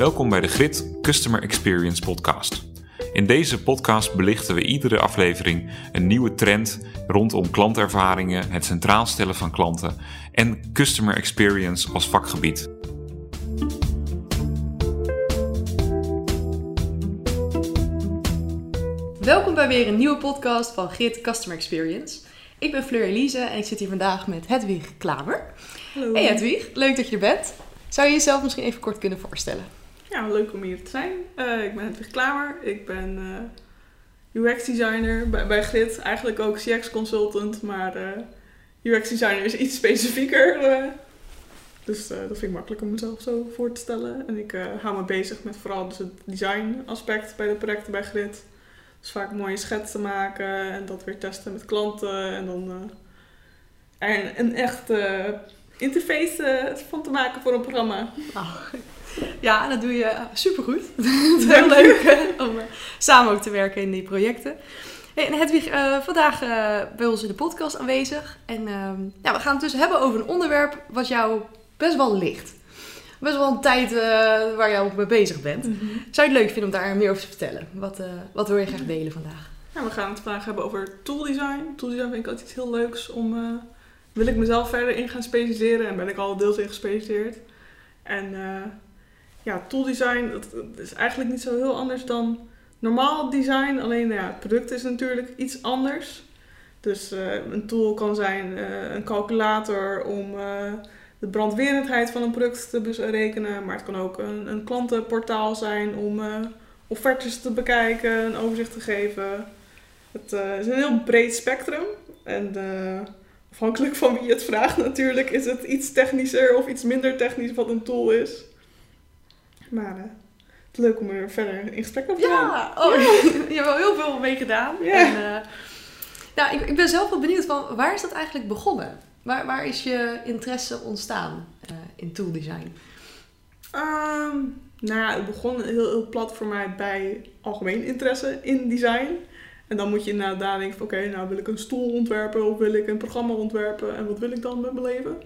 Welkom bij de Grit Customer Experience Podcast. In deze podcast belichten we iedere aflevering een nieuwe trend rondom klantervaringen, het centraal stellen van klanten en customer experience als vakgebied. Welkom bij weer een nieuwe podcast van Grit Customer Experience. Ik ben Fleur Elise en ik zit hier vandaag met Hedwig Klaver. Hallo. Hey Hedwig, leuk dat je er bent. Zou je jezelf misschien even kort kunnen voorstellen? Ja, leuk om hier te zijn. Eh, ik ben Hedwig Klamer. Ik ben eh, UX-designer bij, bij Grit. Eigenlijk ook CX-consultant, maar eh, UX-designer is iets specifieker. dus dat vind ik makkelijk om mezelf zo voor te stellen. En ik hou me bezig met vooral dus het design-aspect bij de projecten bij Grit. Dus vaak mooie schetsen maken en dat weer testen met klanten. En dan er een, een echt interface van te maken voor een programma. Ja, dat doe je supergoed. Het is heel leuk om eh, samen ook te werken in die projecten. Hey, en Hedwig, eh, vandaag eh, bij ons in de podcast aanwezig. En ehm, ja, we gaan het dus hebben over een onderwerp wat jou best wel ligt. Best wel een tijd waar jij ook mee bezig bent. Zou je het leuk vinden om daar meer over te vertellen? Wat, wat wil je graag delen vandaag? Ja, we gaan het vandaag hebben over tooldesign. Tooldesign vind ik altijd iets heel leuks om... wil ik mezelf verder in gaan specialiseren en ben ik al deels in gespecialiseerd. En ja, tooldesign dat, dat is eigenlijk niet zo heel anders dan normaal design. Alleen ja, het product is natuurlijk iets anders. Dus eh, een tool kan zijn eh, een calculator om eh, de brandwerendheid van een product te berekenen. Maar het kan ook een, een klantenportaal zijn om offertes te bekijken, een overzicht te geven. Het is een heel breed spectrum. En afhankelijk van wie je het vraagt natuurlijk, is het iets technischer of iets minder technisch wat een tool is. Maar het is leuk om er verder in gesprek over te gaan. Ja, oh, je hebt wel heel veel mee gedaan. Ja. En, eh, nou, ik, ik ben zelf wel benieuwd van waar is dat eigenlijk begonnen? Waar, waar is je interesse ontstaan eh, in tooldesign? Ehm, nou ja, het begon heel, heel plat voor mij bij algemeen interesse in design. En dan moet je inderdaad nadenken van oké, nou wil ik een stoel ontwerpen of wil ik een programma ontwerpen en wat wil ik dan met mijn leven?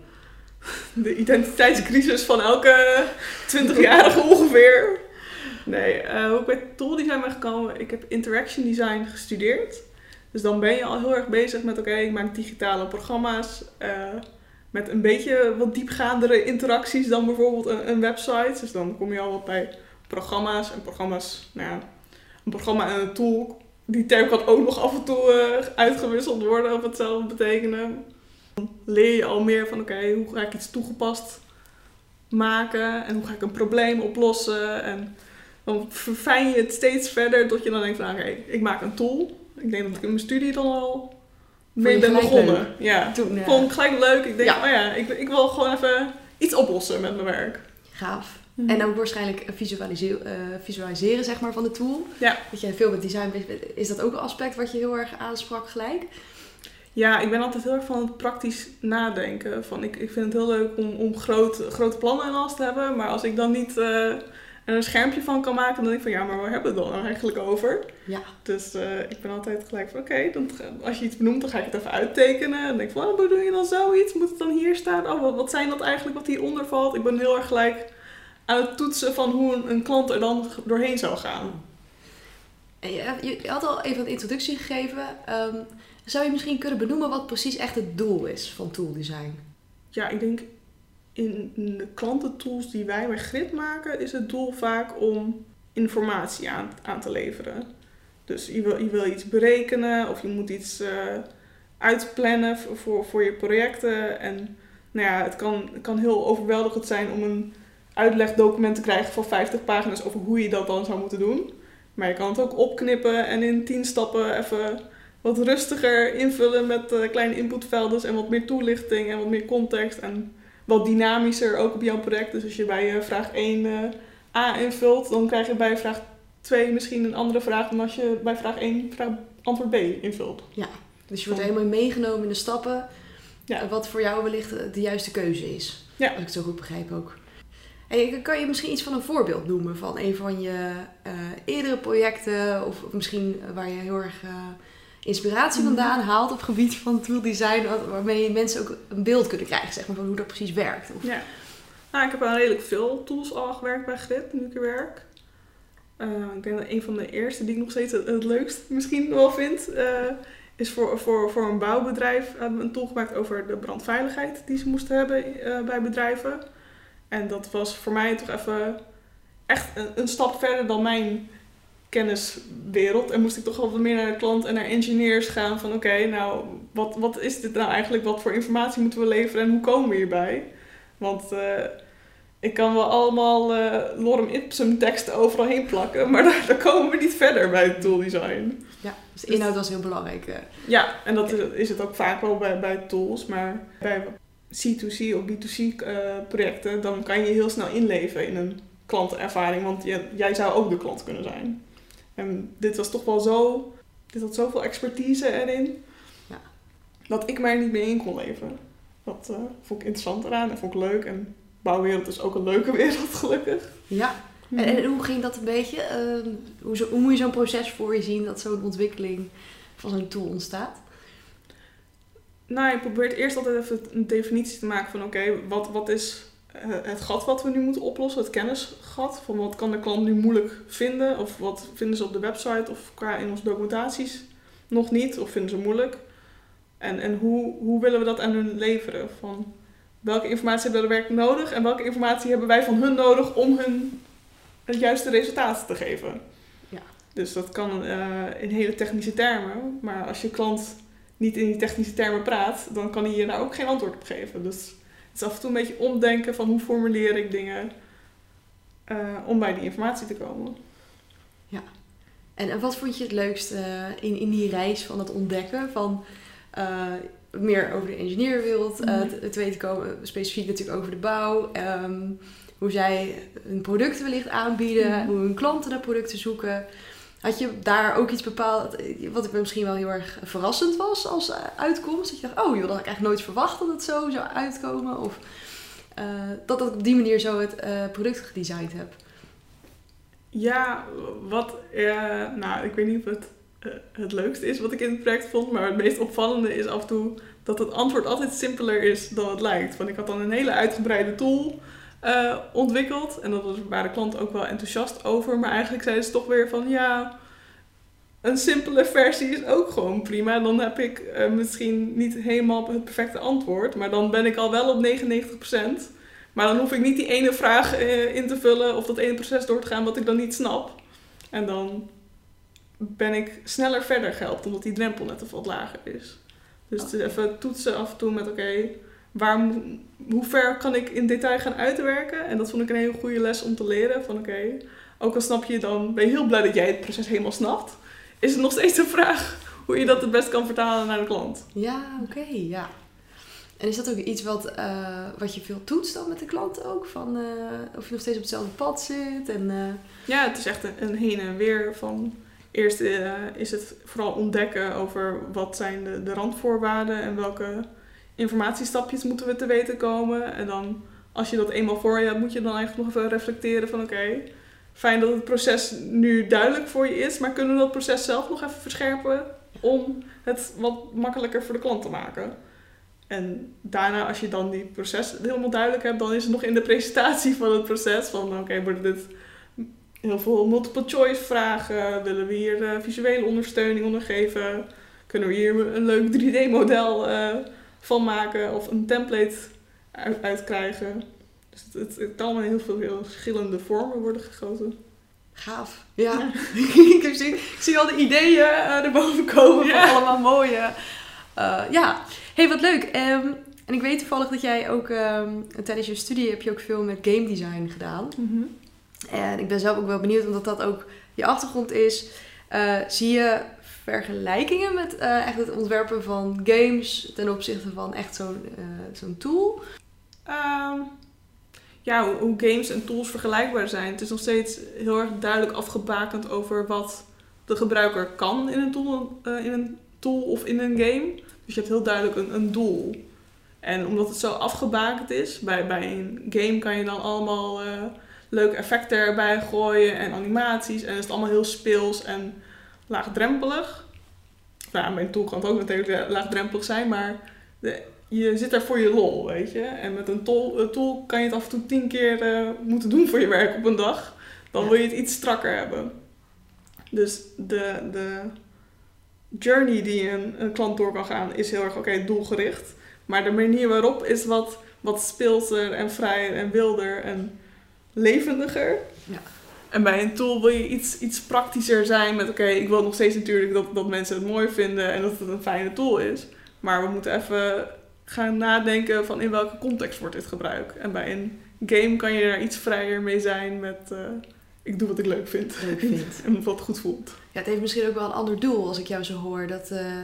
De identiteitscrisis van elke 20-jarige ongeveer. Nee, eh, hoe ik bij tooldesign ben gekomen, ik heb interaction design gestudeerd. Dus dan ben je al heel erg bezig met oké, ik maak digitale programma's. eh, met een beetje wat diepgaandere interacties dan bijvoorbeeld een, een website. Dus dan kom je al wat bij programma's. En programma's, nou ja, een programma en een tool. Die term kan ook nog af en toe eh, uitgewisseld worden of hetzelfde betekenen. Dan leer je al meer van oké, hoe ga ik iets toegepast maken en hoe ga ik een probleem oplossen. En dan verfijn je het steeds verder tot je dan denkt van oké, ik maak een tool. Ik denk dat ik in mijn studie dan al mee je ben begonnen. leuk? Ja. Toen, eh, Vond ik gelijk leuk. Ik denk, Ja. oh ja, ik, ik wil gewoon even iets oplossen met mijn werk. gaaf. En ook waarschijnlijk visualise- eh, visualiseren zeg maar, van de tool. Ja. Dat jij veel met design bezig bent. Is dat ook een aspect wat je heel erg aansprak gelijk? Ja, ik ben altijd heel erg van het praktisch nadenken. Van, ik, ik vind het heel leuk om, om groot, grote plannen en alles te hebben. Maar als ik dan niet eh, er een schermpje van kan maken, dan denk ik van ja, maar waar hebben we het dan eigenlijk over? Ja. Dus eh, ik ben altijd gelijk van oké, dan als je iets benoemt, dan ga ik het even uittekenen. En dan denk ik van, oh, bedoel je dan zoiets? Moet het dan hier staan? Oh, wat, wat zijn dat eigenlijk wat hieronder valt? Ik ben heel erg gelijk aan het toetsen van hoe een, een klant er dan doorheen zou gaan. En je, je- je had al even een introductie gegeven. Ehm, zou je misschien kunnen benoemen wat precies echt het doel is van tooldesign? Ja, ik denk in de klantentools die wij bij Grid maken, is het doel vaak om informatie aan, aan te leveren. Dus je wil, je wil iets berekenen of je moet iets eh, uitplannen voor, voor, voor je projecten. En nou ja, het kan, het kan heel overweldigend zijn om een uitlegdocument te krijgen van 50 pagina's over hoe je dat dan zou moeten doen. Maar je kan het ook opknippen en in 10 stappen even wat rustiger invullen met eh, kleine inputvelden en wat meer toelichting en wat meer context en wat dynamischer ook op jouw project. Dus als je bij eh, vraag 1 eh, A invult, dan krijg je bij vraag 2 misschien een andere vraag dan als je bij vraag 1 vraag, antwoord B invult. Dus je wordt helemaal meegenomen in de stappen. Ja. Wat voor jou wellicht de juiste keuze is. Ja. Als ik het zo goed begrijp ook. Hey, kan je misschien iets van een voorbeeld noemen van een van je eerdere projecten? Of misschien waar je heel erg inspiratie Mhm. vandaan haalt op het gebied van tool design. Waarmee mensen ook een beeld kunnen krijgen zeg maar, van hoe dat precies werkt. Of, Ja. Nou, ik heb aan redelijk veel tools al gewerkt bij Grid, nu ik er werk. Eh, ik denk dat een van de eerste die ik nog steeds het, het leukst misschien wel vind, eh, is voor, voor, voor een bouwbedrijf hebben we een tool gemaakt over de brandveiligheid die ze moesten hebben eh, bij bedrijven. En dat was voor mij toch even echt een, een stap verder dan mijn kenniswereld. En moest ik toch wel wat meer naar de klant en naar engineers gaan van oké, nou, wat, wat is dit nou eigenlijk? Wat voor informatie moeten we leveren en hoe komen we hierbij? Want eh, ik kan wel allemaal eh, lorem ipsum teksten overal heen plakken, maar daar, daar komen we niet verder bij het tool design. Ja, dus de inhoud was heel belangrijk. eh. Ja, en dat is, is het ook vaak wel bij, bij tools, maar bij C2C of B2C eh, projecten, dan kan je heel snel inleven in een klantenervaring, want je, jij zou ook de klant kunnen zijn. En dit was toch wel zo, dit had zoveel expertise erin, Ja. dat ik mij er niet mee in kon leven. Dat eh, vond ik interessant eraan en vond ik leuk. En bouwwereld is ook een leuke wereld, gelukkig. Ja, en, en hoe ging dat een beetje? Ehm, hoe, zo, hoe moet je zo'n proces voor je zien dat zo'n ontwikkeling van zo'n tool ontstaat? Nou, je probeert eerst altijd even een definitie te maken van oké, wat, wat is het gat wat we nu moeten oplossen, het kennisgat. Van wat kan de klant nu moeilijk vinden, of wat vinden ze op de website of qua in onze documentaties nog niet, of vinden ze moeilijk. En, en hoe, hoe willen we dat aan hun leveren? Van welke informatie hebben we werk nodig en welke informatie hebben wij van hun nodig om hun het juiste resultaat te geven? Ja. Dus dat kan eh, in hele technische termen, maar als je klant niet in die technische termen praat, dan kan hij je daar ook geen antwoord op geven. Dus het is af en toe een beetje omdenken van hoe formuleer ik dingen eh, om bij die informatie te komen. En, en wat vond je het leukst eh, in, in die reis van het ontdekken van eh, meer over de engineerwereld eh, Mhm. te, te weten komen, specifiek natuurlijk over de bouw, ehm, hoe zij hun producten wellicht aanbieden, Mhm. hoe hun klanten naar producten zoeken. Had je daar ook iets bepaald, wat ik misschien wel heel erg verrassend was als eh, uitkomst? Dat je dacht, oh joh, dat had ik eigenlijk nooit verwacht dat het zo zou uitkomen. Of eh, dat ik op die manier zo het eh, product gedesigned heb. Ja, wat, nou, ik weet niet of het het leukste is wat ik in het project vond, maar het meest opvallende is af en toe dat het antwoord altijd simpeler is dan het lijkt. Want ik had dan een hele uitgebreide tool eh, ontwikkeld en dat was, waren klanten ook wel enthousiast over, maar eigenlijk zeiden ze toch weer van ja, een simpele versie is ook gewoon prima. Dan heb ik eh, misschien niet helemaal het perfecte antwoord, maar dan ben ik al wel op 99%. Maar dan hoef ik niet die ene vraag eh, in te vullen of dat ene proces door te gaan wat ik dan niet snap. En dan ben ik sneller verder gehelpt, omdat die drempel net wat lager is. Dus is even toetsen af en toe met oké, waar hoe ver kan ik in detail gaan uitwerken? En dat vond ik een hele goede les om te leren. Van oké, ook al snap je dan, ben je heel blij dat jij het proces helemaal snapt. Is het nog steeds een vraag hoe je dat het best kan vertalen naar de klant? Ja, oké, ja. En is dat ook iets wat, eh, wat je veel toetst dan met de klant ook? Van, eh, of je nog steeds op hetzelfde pad zit? En, eh, Ja, het is echt een, een heen en weer van... Eerst is het vooral ontdekken over wat zijn de, de randvoorwaarden en welke informatiestapjes moeten we te weten komen. En dan, als je dat eenmaal voor je hebt, moet je dan eigenlijk nog even reflecteren van oké, fijn dat het proces nu duidelijk voor je is, maar kunnen we dat proces zelf nog even verscherpen om het wat makkelijker voor de klant te maken? En daarna, als je dan die proces helemaal duidelijk hebt, dan is het nog in de presentatie van het proces van oké, worden dit heel veel multiple choice vragen? Willen we hier eh, visuele ondersteuning onder geven? Kunnen we hier een leuk 3D-model eh, van maken of een template uit, uitkrijgen? Dus het, het, het kan in heel veel heel verschillende vormen worden gegoten. gaaf. Ja, ik, zie, ik zie al de ideeën eh, erboven komen Ja. van allemaal mooie... eh, ja, hey, wat leuk. Ehm, en ik weet toevallig dat jij ook ehm, tijdens je studie heb je ook veel met game design gedaan. En ik ben zelf ook wel benieuwd, omdat dat ook je achtergrond is. Eh, zie je vergelijkingen met eh, echt het ontwerpen van games ten opzichte van echt zo'n eh, zo'n tool? Ehm, ja, hoe, games en tools vergelijkbaar zijn. Het is nog steeds heel erg duidelijk afgebakend over wat de gebruiker kan in een tool, eh, in een tool of in een game. Dus je hebt heel duidelijk een, een doel. En omdat het zo afgebakend is, bij, bij een game kan je dan allemaal leuke effecten erbij gooien en animaties. En is het allemaal heel speels en laagdrempelig. Nou, ja, mijn tool kan het ook natuurlijk laagdrempelig zijn, maar de je zit daar voor je lol, weet je. En met een tool, kan je het af en toe tien keer eh, moeten doen voor je werk op een dag. Dan Ja. wil je het iets strakker hebben. Dus de, de journey die een, een klant door kan gaan is heel erg oké doelgericht. Maar de manier waarop is wat, wat speelser en vrijer en wilder en levendiger. Ja. En bij een tool wil je iets, iets praktischer zijn met oké, ik wil nog steeds natuurlijk dat, dat mensen het mooi vinden en dat het een fijne tool is. Maar we moeten even gaan nadenken van in welke context wordt dit gebruikt. En bij een game kan je daar iets vrijer mee zijn met eh, ik doe wat ik leuk vind. Leuk vindt. en wat goed voelt. Ja, het heeft misschien ook wel een ander doel als ik jou zo hoor. Dat eh,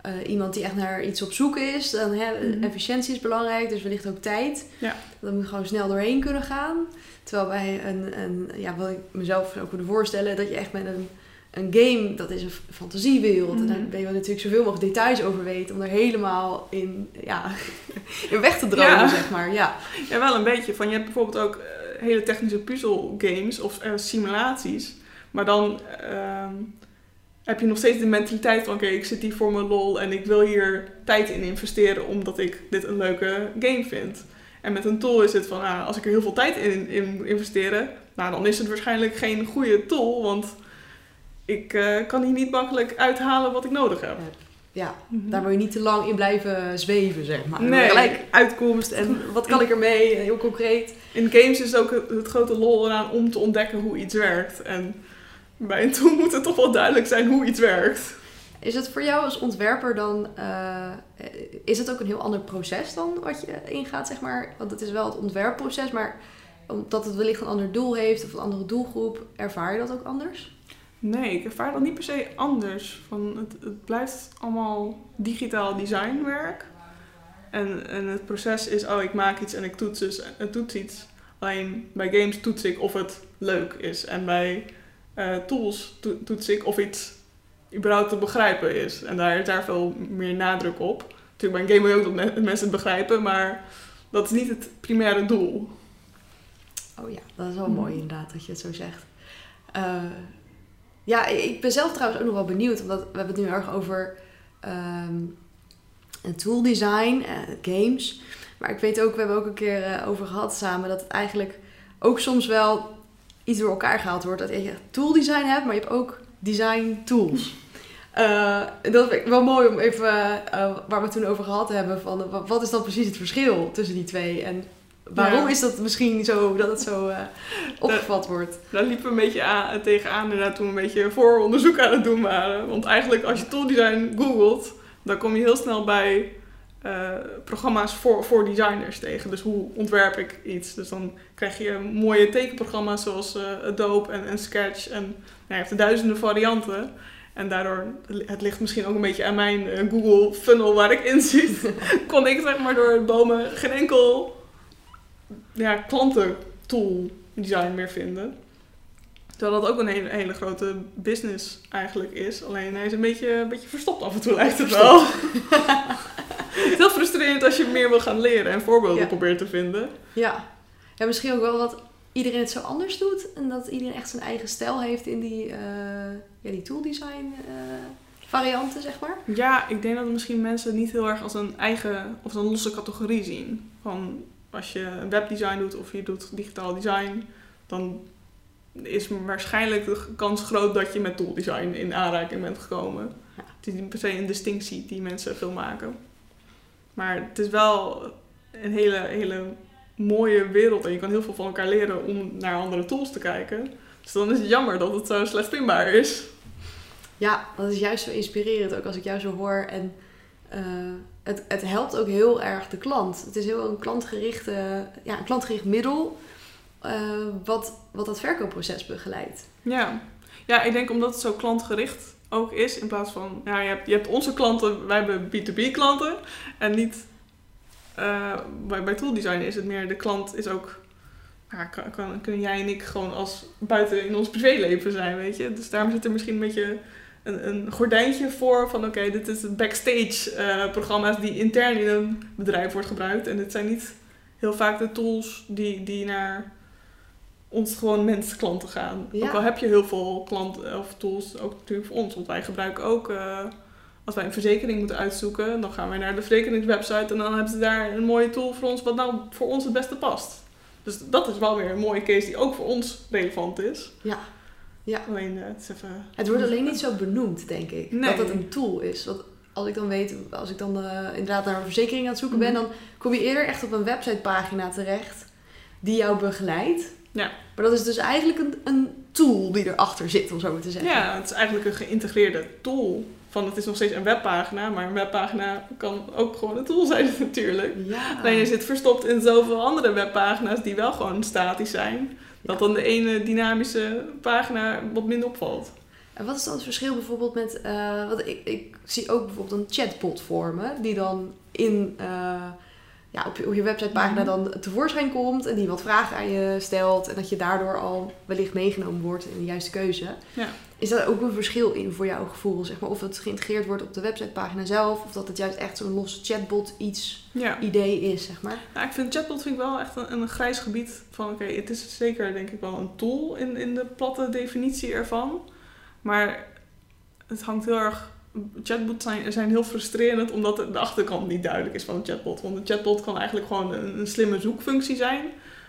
eh, iemand die echt naar iets op zoek is, dan hè, Mhm. efficiëntie is belangrijk, dus wellicht ook tijd. Ja. Dan moet je gewoon snel doorheen kunnen gaan. Terwijl bij een, een ja, wat ik mezelf zou kunnen voorstellen, dat je echt met een, een game, dat is een fantasiewereld. En daar Mhm. ben je wel natuurlijk zoveel mogelijk details over weten om er helemaal in, ja, in weg te dromen, Ja. zeg maar. Ja. Ja, wel een beetje. Van, je hebt bijvoorbeeld ook eh, hele technische puzzelgames of eh, simulaties. Maar dan ehm, heb je nog steeds de mentaliteit van... oké, ik zit hier voor mijn lol en ik wil hier tijd in investeren... omdat ik dit een leuke game vind. En met een tool is het van, ah, als ik er heel veel tijd in, in investeren... nou, dan is het waarschijnlijk geen goede tool... want ik eh, kan hier niet makkelijk uithalen wat ik nodig heb. ja, Mhm. daar wil je niet te lang in blijven zweven, zeg maar. Nee. Gelijk uitkomst en wat kan ik ermee, heel concreet. In games is ook het, het grote lol eraan om te ontdekken hoe iets werkt. En bij een tool moet het toch wel duidelijk zijn hoe iets werkt. Is het voor jou als ontwerper dan, eh, is het ook een heel ander proces dan wat je ingaat, zeg maar? Want het is wel het ontwerpproces, maar omdat het wellicht een ander doel heeft of een andere doelgroep, ervaar je dat ook anders? Nee, ik ervaar dat niet per se anders. Van het, het blijft allemaal digitaal designwerk. En, en het proces is, oh ik maak iets en ik toets, dus, en toets iets. Alleen bij games toets ik of het leuk is. En bij eh, tools to- toets ik of iets überhaupt te begrijpen is. En daar is daar veel meer nadruk op. Natuurlijk bij een game wil je ook dat me- mensen het begrijpen, maar dat is niet het primaire doel. Oh ja, dat is wel mooi inderdaad dat je het zo zegt. Eh, ja, ik ben zelf trouwens ook nog wel benieuwd, omdat we hebben het nu erg over een tool design, eh, games. Maar ik weet ook, we hebben ook een keer over gehad samen, dat het eigenlijk ook soms wel iets door elkaar gehaald wordt. Dat je tool design hebt, maar je hebt ook design tools. Eh, dat vind ik wel mooi om even, eh, waar we toen over gehad hebben, van wa- wat is dan precies het verschil tussen die twee? En waarom Ja. is dat misschien zo, dat het zo eh, opgevat wordt? Daar liepen we een beetje aan, tegenaan inderdaad toen we een beetje vooronderzoek aan het doen waren. Want eigenlijk als je tooldesign googelt, dan kom je heel snel bij eh, programma's voor, voor designers tegen. Dus hoe ontwerp ik iets? Dus dan krijg je mooie tekenprogramma's zoals eh, Adobe en, en Sketch. En nou, je hebt duizenden varianten. En daardoor, het ligt misschien ook een beetje aan mijn eh, Google funnel waar ik in zit, kon ik zeg maar door het bomen geen enkel ja, klantentool design meer vinden. Terwijl dat ook een hele, hele grote business eigenlijk is. Alleen hij is een beetje, een beetje verstopt af en toe lijkt het wel. het is heel frustrerend als je meer wil gaan leren en voorbeelden Ja. probeert te vinden. Ja. ja, misschien ook wel dat iedereen het zo anders doet. En dat iedereen echt zijn eigen stijl heeft in die, eh, ja, die tool design eh, varianten, zeg maar. Ja, ik denk dat misschien mensen het niet heel erg als een eigen of een losse categorie zien. Van als je een webdesign doet of je doet digitaal design, dan is waarschijnlijk de kans groot dat je met tooldesign in aanraking bent gekomen. Ja. Het is niet per se een distinctie die mensen veel maken. Maar het is wel een hele, hele mooie wereld en je kan heel veel van elkaar leren om naar andere tools te kijken. Dus dan is het jammer dat het zo slecht vindbaar is. Ja, dat is juist zo inspirerend, ook als ik jou zo hoor. En eh, het, het helpt ook heel erg de klant. Het is heel een klantgerichte, ja, een klantgericht middel eh, wat, wat dat verkoopproces begeleidt. Ja. ja, ik denk omdat het zo klantgericht ook is. In plaats van, ja, je hebt, je hebt onze klanten, wij hebben B2B klanten. En niet, eh, bij, bij tooldesign is het meer, de klant is ook, ja, kan, kunnen jij en ik gewoon als buiten in ons privéleven zijn, weet je. Dus daarom zit er misschien een beetje een, een gordijntje voor van, oké, dit is het backstage eh, programma's die intern in een bedrijf wordt gebruikt. En dit zijn niet heel vaak de tools die, die naar ons gewoon mensklanten gaan. Ja. Ook al heb je heel veel klanten of tools, ook natuurlijk voor ons. Want wij gebruiken ook, eh, als wij een verzekering moeten uitzoeken, dan gaan wij naar de verzekeringswebsite en dan hebben ze daar een mooie tool voor ons wat nou voor ons het beste past. Dus dat is wel weer een mooie case die ook voor ons relevant is. Ja. Ja. Alleen, eh, het is even... Het wordt alleen niet zo benoemd, denk ik. Nee. Dat het een tool is. Want als ik dan weet, als ik dan eh, inderdaad naar een verzekering aan het zoeken ben, Mhm. dan kom je eerder echt op een websitepagina terecht die jou begeleidt. Ja. Maar dat is dus eigenlijk een, een tool die erachter zit, om zo maar te zeggen. Ja, het is eigenlijk een geïntegreerde tool. Van het is nog steeds een webpagina, maar een webpagina kan ook gewoon een tool zijn natuurlijk. Ja. Alleen je zit verstopt in zoveel andere webpagina's die wel gewoon statisch zijn. Dat dan de ene dynamische pagina wat minder opvalt. En wat is dan het verschil bijvoorbeeld met... eh wat ik, ik zie ook bijvoorbeeld een chatbot vormen die dan in, eh, ja, op, je, op je websitepagina Mhm. dan tevoorschijn komt en die wat vragen aan je stelt en dat je daardoor al wellicht meegenomen wordt in de juiste keuze. Ja. Is daar ook een verschil in voor jouw gevoel? Zeg maar, of het geïntegreerd wordt op de websitepagina zelf of dat het juist echt zo'n losse chatbot iets Ja. idee is, zeg maar? Ja, ik vind chatbot vind ik wel echt een, een grijs gebied. Van oké, het is zeker denk ik wel een tool in, in de platte definitie ervan. Maar het hangt heel erg. Chatbots zijn, zijn heel frustrerend omdat de achterkant niet duidelijk is van een chatbot. Want een chatbot kan eigenlijk gewoon een, een slimme zoekfunctie zijn.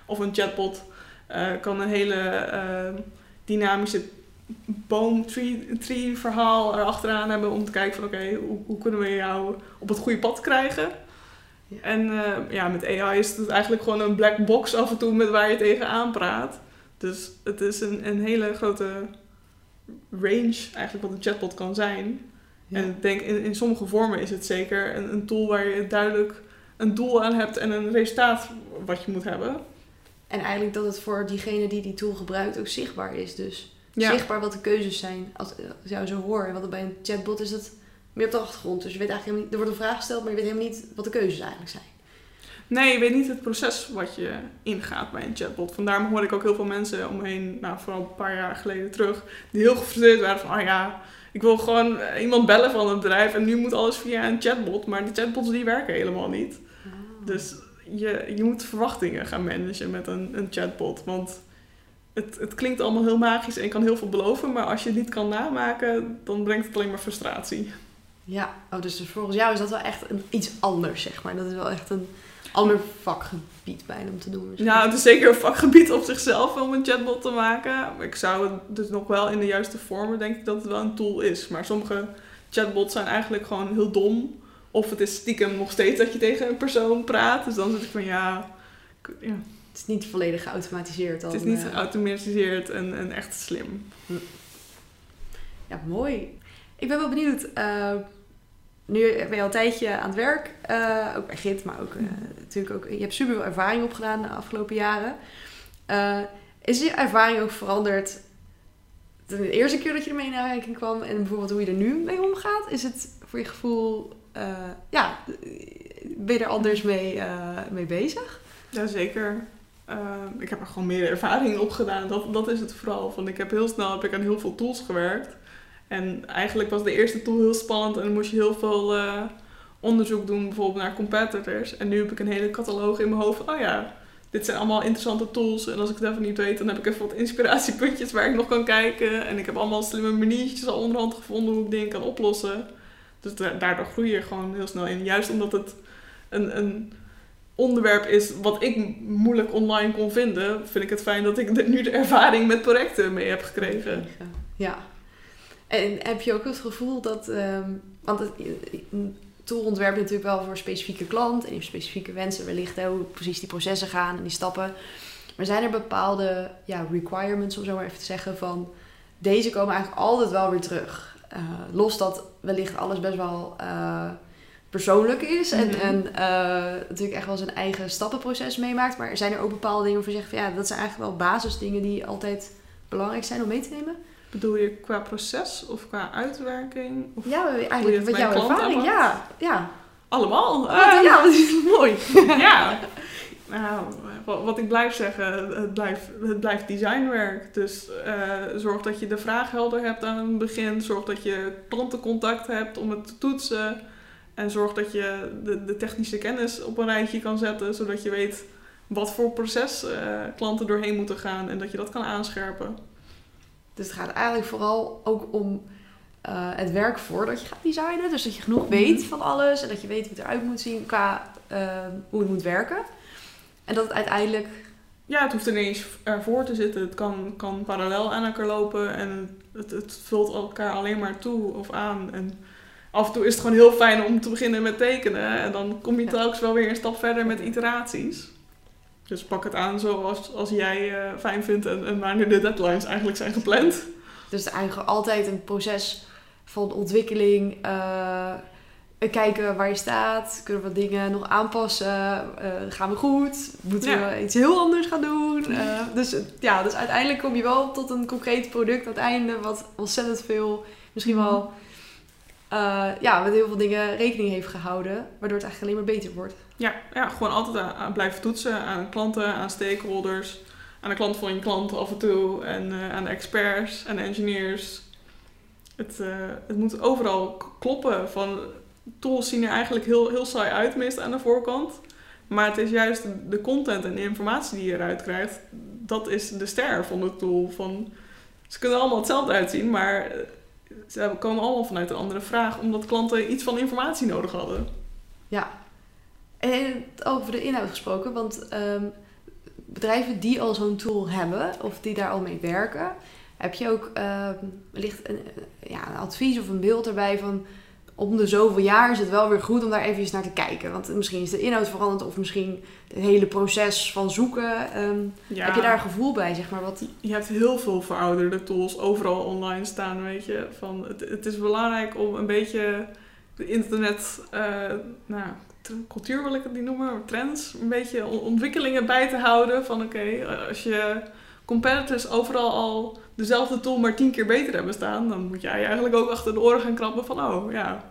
Of een chatbot eh, kan een hele eh, dynamische boom tree, tree verhaal erachteraan hebben om te kijken van oké, hoe, hoe kunnen we jou op het goede pad krijgen. Ja. En eh, ja, met AI is het eigenlijk gewoon een black box af en toe met waar je tegenaan praat. Dus het is een, een hele grote range eigenlijk wat een chatbot kan zijn. En ik denk in, in sommige vormen is het zeker een, een tool waar je duidelijk een doel aan hebt en een resultaat wat je moet hebben. En eigenlijk dat het voor diegene die die tool gebruikt ook zichtbaar is. Dus Ja, zichtbaar wat de keuzes zijn. Als, als je jou zo horen. Want bij een chatbot is dat meer op de achtergrond. Dus je weet eigenlijk helemaal niet, er wordt een vraag gesteld, maar je weet helemaal niet wat de keuzes eigenlijk zijn. nee, je weet niet het proces wat je ingaat bij een chatbot. Vandaar hoorde ik ook heel veel mensen om me heen, nou vooral een paar jaar geleden terug, die heel gefrustreerd waren van, ah ja, ik wil gewoon iemand bellen van het bedrijf en nu moet alles via een chatbot. Maar die chatbots die werken helemaal niet. Dus je, je moet verwachtingen gaan managen met een, een chatbot. Want het, het klinkt allemaal heel magisch en je kan heel veel beloven. Maar als je het niet kan namaken, dan brengt het alleen maar frustratie. Ja, oh, dus, dus volgens jou is dat wel echt een, iets anders, zeg maar. Dat is wel echt een ander vakgebied bijna om te doen. misschien. Nou, het is zeker een vakgebied op zichzelf om een chatbot te maken. Ik zou het dus nog wel in de juiste vormen, denk ik dat het wel een tool is. Maar sommige chatbots zijn eigenlijk gewoon heel dom. Of het is stiekem nog steeds dat je tegen een persoon praat. Dus dan zit ik van ja, ja Het is niet volledig geautomatiseerd dan. het is niet eh, geautomatiseerd en, en echt slim. Ja, mooi. Ik ben wel benieuwd. eh, nu ben je al een tijdje aan het werk. eh, ook bij Git, maar ook eh, natuurlijk ook... Je hebt super veel ervaring opgedaan de afgelopen jaren. Eh, is je ervaring ook veranderd de eerste keer dat je ermee in aanraking kwam... en bijvoorbeeld hoe je er nu mee omgaat? Is het voor je gevoel... ja, ben je er anders mee, mee bezig? Jazeker. Ik heb er gewoon meer ervaring op gedaan. Dat, dat is het vooral. Van, ik heb heel snel heb ik aan heel veel tools gewerkt. En eigenlijk was de eerste tool heel spannend en dan moest je heel veel eh, onderzoek doen, bijvoorbeeld naar competitors. En nu heb ik een hele catalogus in mijn hoofd. Oh ja, dit zijn allemaal interessante tools. En als ik het even niet weet, dan heb ik even wat inspiratiepuntjes waar ik nog kan kijken. En ik heb allemaal slimme maniertjes al onderhand gevonden hoe ik dingen kan oplossen. Dus da- daardoor groei je gewoon heel snel in. Juist omdat het een, een onderwerp is wat ik moeilijk online kon vinden, vind ik het fijn dat ik nu de ervaring met projecten mee heb gekregen. Ja. En heb je ook het gevoel dat... ehm, want het, tool ontwerpt natuurlijk wel voor een specifieke klant... en die specifieke wensen wellicht hè, hoe precies die processen gaan en die stappen. Maar zijn er bepaalde ja, requirements, om zo maar even te zeggen... van deze komen eigenlijk altijd wel weer terug. Eh, los dat wellicht alles best wel eh, persoonlijk is... en, Mhm. en eh, natuurlijk echt wel zijn eigen stappenproces meemaakt... maar zijn er ook bepaalde dingen waarvan je zegt... Van, ja, dat zijn eigenlijk wel basisdingen die altijd belangrijk zijn om mee te nemen? Bedoel je qua proces of qua uitwerking? Of Ja, eigenlijk bij jouw ervaring. Ja, ja. allemaal? Wat, Ah, ja, wat is mooi. ja. Nou, wat, wat ik blijf zeggen, het blijft, het blijft designwerk. Dus eh, zorg dat je de vraag helder hebt aan het begin. Zorg dat je klantencontact hebt om het te toetsen. En zorg dat je de, de technische kennis op een rijtje kan zetten, zodat je weet wat voor proces eh, klanten doorheen moeten gaan en dat je dat kan aanscherpen. Dus het gaat eigenlijk vooral ook om eh, het werk voordat je gaat designen. Dus dat je genoeg weet van alles en dat je weet hoe het eruit moet zien qua eh, hoe het moet werken. En dat het uiteindelijk Ja, het hoeft er niet eens ervoor te zitten. Het kan, kan parallel aan elkaar lopen en het, het vult elkaar alleen maar toe of aan. En af en toe is het gewoon heel fijn om te beginnen met tekenen. En dan kom je telkens wel weer een stap verder met iteraties. Dus pak het aan zoals als jij eh, fijn vindt en, en wanneer de deadlines eigenlijk zijn gepland. Dus het is eigenlijk altijd een proces van ontwikkeling. eh, kijken waar je staat. Kunnen we wat dingen nog aanpassen? eh, gaan we goed? Moeten Ja. we iets heel anders gaan doen? Eh, dus ja, dus uiteindelijk kom je wel tot een concreet product aan het einde. Wat ontzettend veel, misschien wel, eh, ja, met heel veel dingen rekening heeft gehouden. Waardoor het eigenlijk alleen maar beter wordt. Ja, ja gewoon altijd blijven toetsen aan klanten, aan stakeholders, aan de klant van je klant af en toe en eh, aan de experts en engineers. Het, eh, het moet overal kloppen. Van, tools zien er eigenlijk heel, heel saai uit, meestal aan de voorkant. Maar het is juist de content en de informatie die je eruit krijgt, dat is de ster van de tool. Van, ze kunnen allemaal hetzelfde uitzien, maar eh, ze komen allemaal vanuit een andere vraag, omdat klanten iets van informatie nodig hadden. En over de inhoud gesproken, want ehm, bedrijven die al zo'n tool hebben of die daar al mee werken, heb je ook ehm, wellicht een, eh, ja, een advies of een beeld erbij van om de zoveel jaar is het wel weer goed om daar even naar te kijken. Want misschien is de inhoud veranderd of misschien het hele proces van zoeken. ehm, Ja. Heb je daar een gevoel bij, zeg maar? Wat, Je hebt heel veel verouderde tools overal online staan, weet je. Van het, het is belangrijk om een beetje de internet, eh, nou, cultuur wil ik het niet noemen, maar trends, een beetje on- ontwikkelingen bij te houden. Van oké, eh, als je competitors overal al dezelfde tool maar tien keer beter hebben staan, dan moet jij eigenlijk ook achter de oren gaan krabben van oh ja,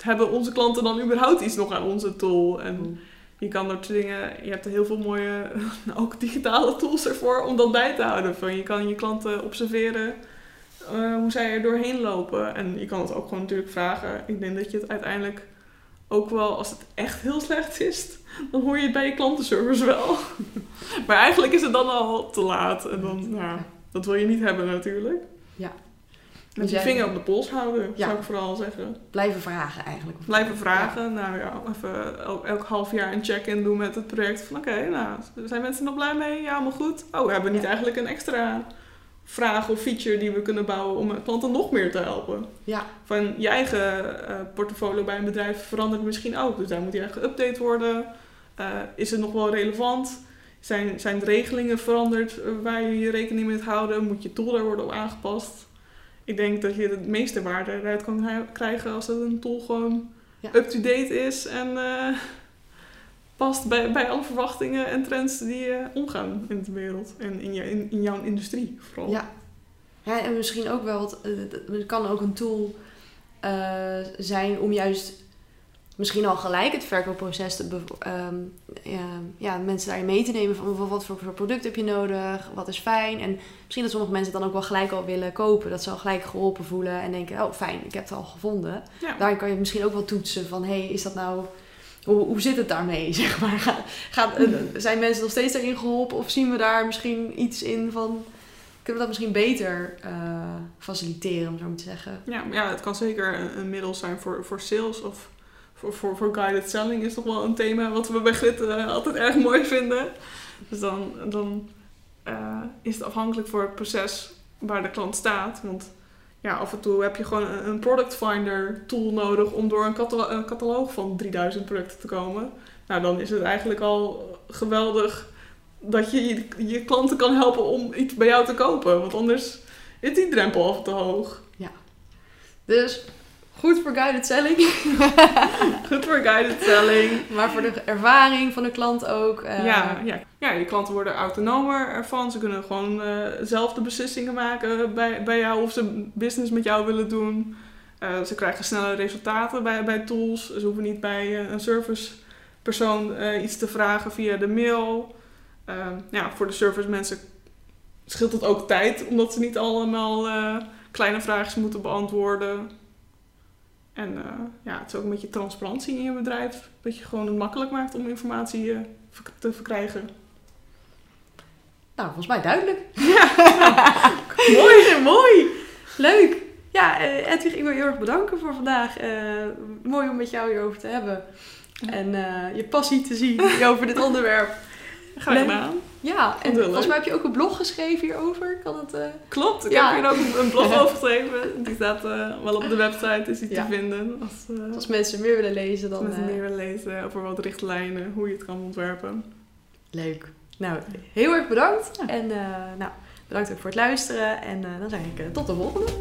hebben onze klanten dan überhaupt iets nog aan onze tool? En je kan dat soort dingen, je hebt er heel veel mooie, ook digitale tools ervoor om dat bij te houden. Van je kan je klanten observeren eh, hoe zij er doorheen lopen. En je kan het ook gewoon natuurlijk vragen. Ik denk dat je het uiteindelijk ook wel, als het echt heel slecht is, dan hoor je het bij je klantenservice wel. maar eigenlijk is het dan al te laat. En dan, ja, dat wil je niet hebben natuurlijk. Ja. Met Dus je vinger op de pols houden, Ja. zou ik vooral zeggen. blijven vragen eigenlijk. Blijven vragen. Nou ja, even elk, elk half jaar een check-in doen met het project. Van oké, nou, zijn mensen nog blij mee? Ja, allemaal goed. Oh, we hebben niet Ja. eigenlijk een extra vraag of feature die we kunnen bouwen om klanten nog meer te helpen. Ja, Van je eigen eh, portfolio bij een bedrijf verandert misschien ook. Dus daar moet die echt geüpdate worden. Eh, is het nog wel relevant? Zijn, zijn de regelingen veranderd eh, waar je je rekening mee moet houden? Moet je tool daar worden op aangepast? Ik denk dat je het meeste waarde eruit kan krijgen als het een tool gewoon Ja. up-to-date is en past bij, bij alle verwachtingen en trends die eh, omgaan in de wereld en in, je, in, in jouw industrie vooral. Ja. ja, en misschien ook wel, het, eh, het kan ook een tool eh, zijn om juist misschien al gelijk het verkoopproces te ehm, ja, ja, mensen daarin mee te nemen van wat- wat voor, product heb je nodig, wat is fijn. En misschien dat sommige mensen het dan ook wel gelijk al willen kopen, dat ze al gelijk geholpen voelen en denken, oh fijn, ik heb het al gevonden. Ja. Daarin kan je misschien ook wel toetsen van, hé, hey, is dat nou... Hoe, hoe zit het daarmee, zeg maar? Gaat, eh, zijn mensen nog steeds daarin geholpen? Of zien we daar misschien iets in van... Kunnen we dat misschien beter eh, faciliteren, om zo maar te zeggen? Ja, ja, het kan zeker een, middel zijn voor, voor sales of voor, voor, voor guided selling is toch wel een thema wat we bij Glit eh, altijd erg mooi vinden. Dus dan, dan is het afhankelijk voor het proces waar de klant staat. Want ja, af en toe heb je gewoon een, product finder tool nodig om door een, catalo- een cataloog van 3000 producten te komen. Nou, dan is het eigenlijk al geweldig dat je je, je klanten kan helpen om iets bij jou te kopen. Want anders is die drempel al te hoog. Dus goed voor guided selling, Goed voor guided selling. maar voor de ervaring van de klant ook. eh, ja, ja. ja, je klanten worden autonomer ervan. Ze kunnen gewoon eh, zelf de beslissingen maken bij, bij jou of ze business met jou willen doen. Eh, ze krijgen snelle resultaten bij, bij tools. Ze hoeven niet bij een servicepersoon iets te vragen via de mail. Eh, ja, voor de service mensen scheelt het ook tijd, omdat ze niet allemaal kleine vragen moeten beantwoorden. En eh, ja, het is ook een beetje transparantie in je bedrijf. Dat je gewoon het makkelijk maakt om informatie eh, te verkrijgen. Nou, volgens mij duidelijk. mooi, mooi! Leuk! Ja, eh, Edwig, ik wil je heel erg bedanken voor vandaag. Mooi om met jou hierover te hebben. En je passie te zien over dit onderwerp. Graag gedaan. Ja, en volgens mij heb je ook een blog geschreven hierover. Kan het... eh, Klopt, ik Ja. heb hier ook een blog over geschreven. Die staat eh, wel op de website, is die Ja. te vinden. Als, eh, Als mensen meer willen lezen, als dan... mensen eh, meer willen lezen over wat richtlijnen, hoe je het kan ontwerpen. Leuk. Nou, heel erg bedankt. Ja. En nou, bedankt ook voor het luisteren. En dan zeg ik tot de volgende.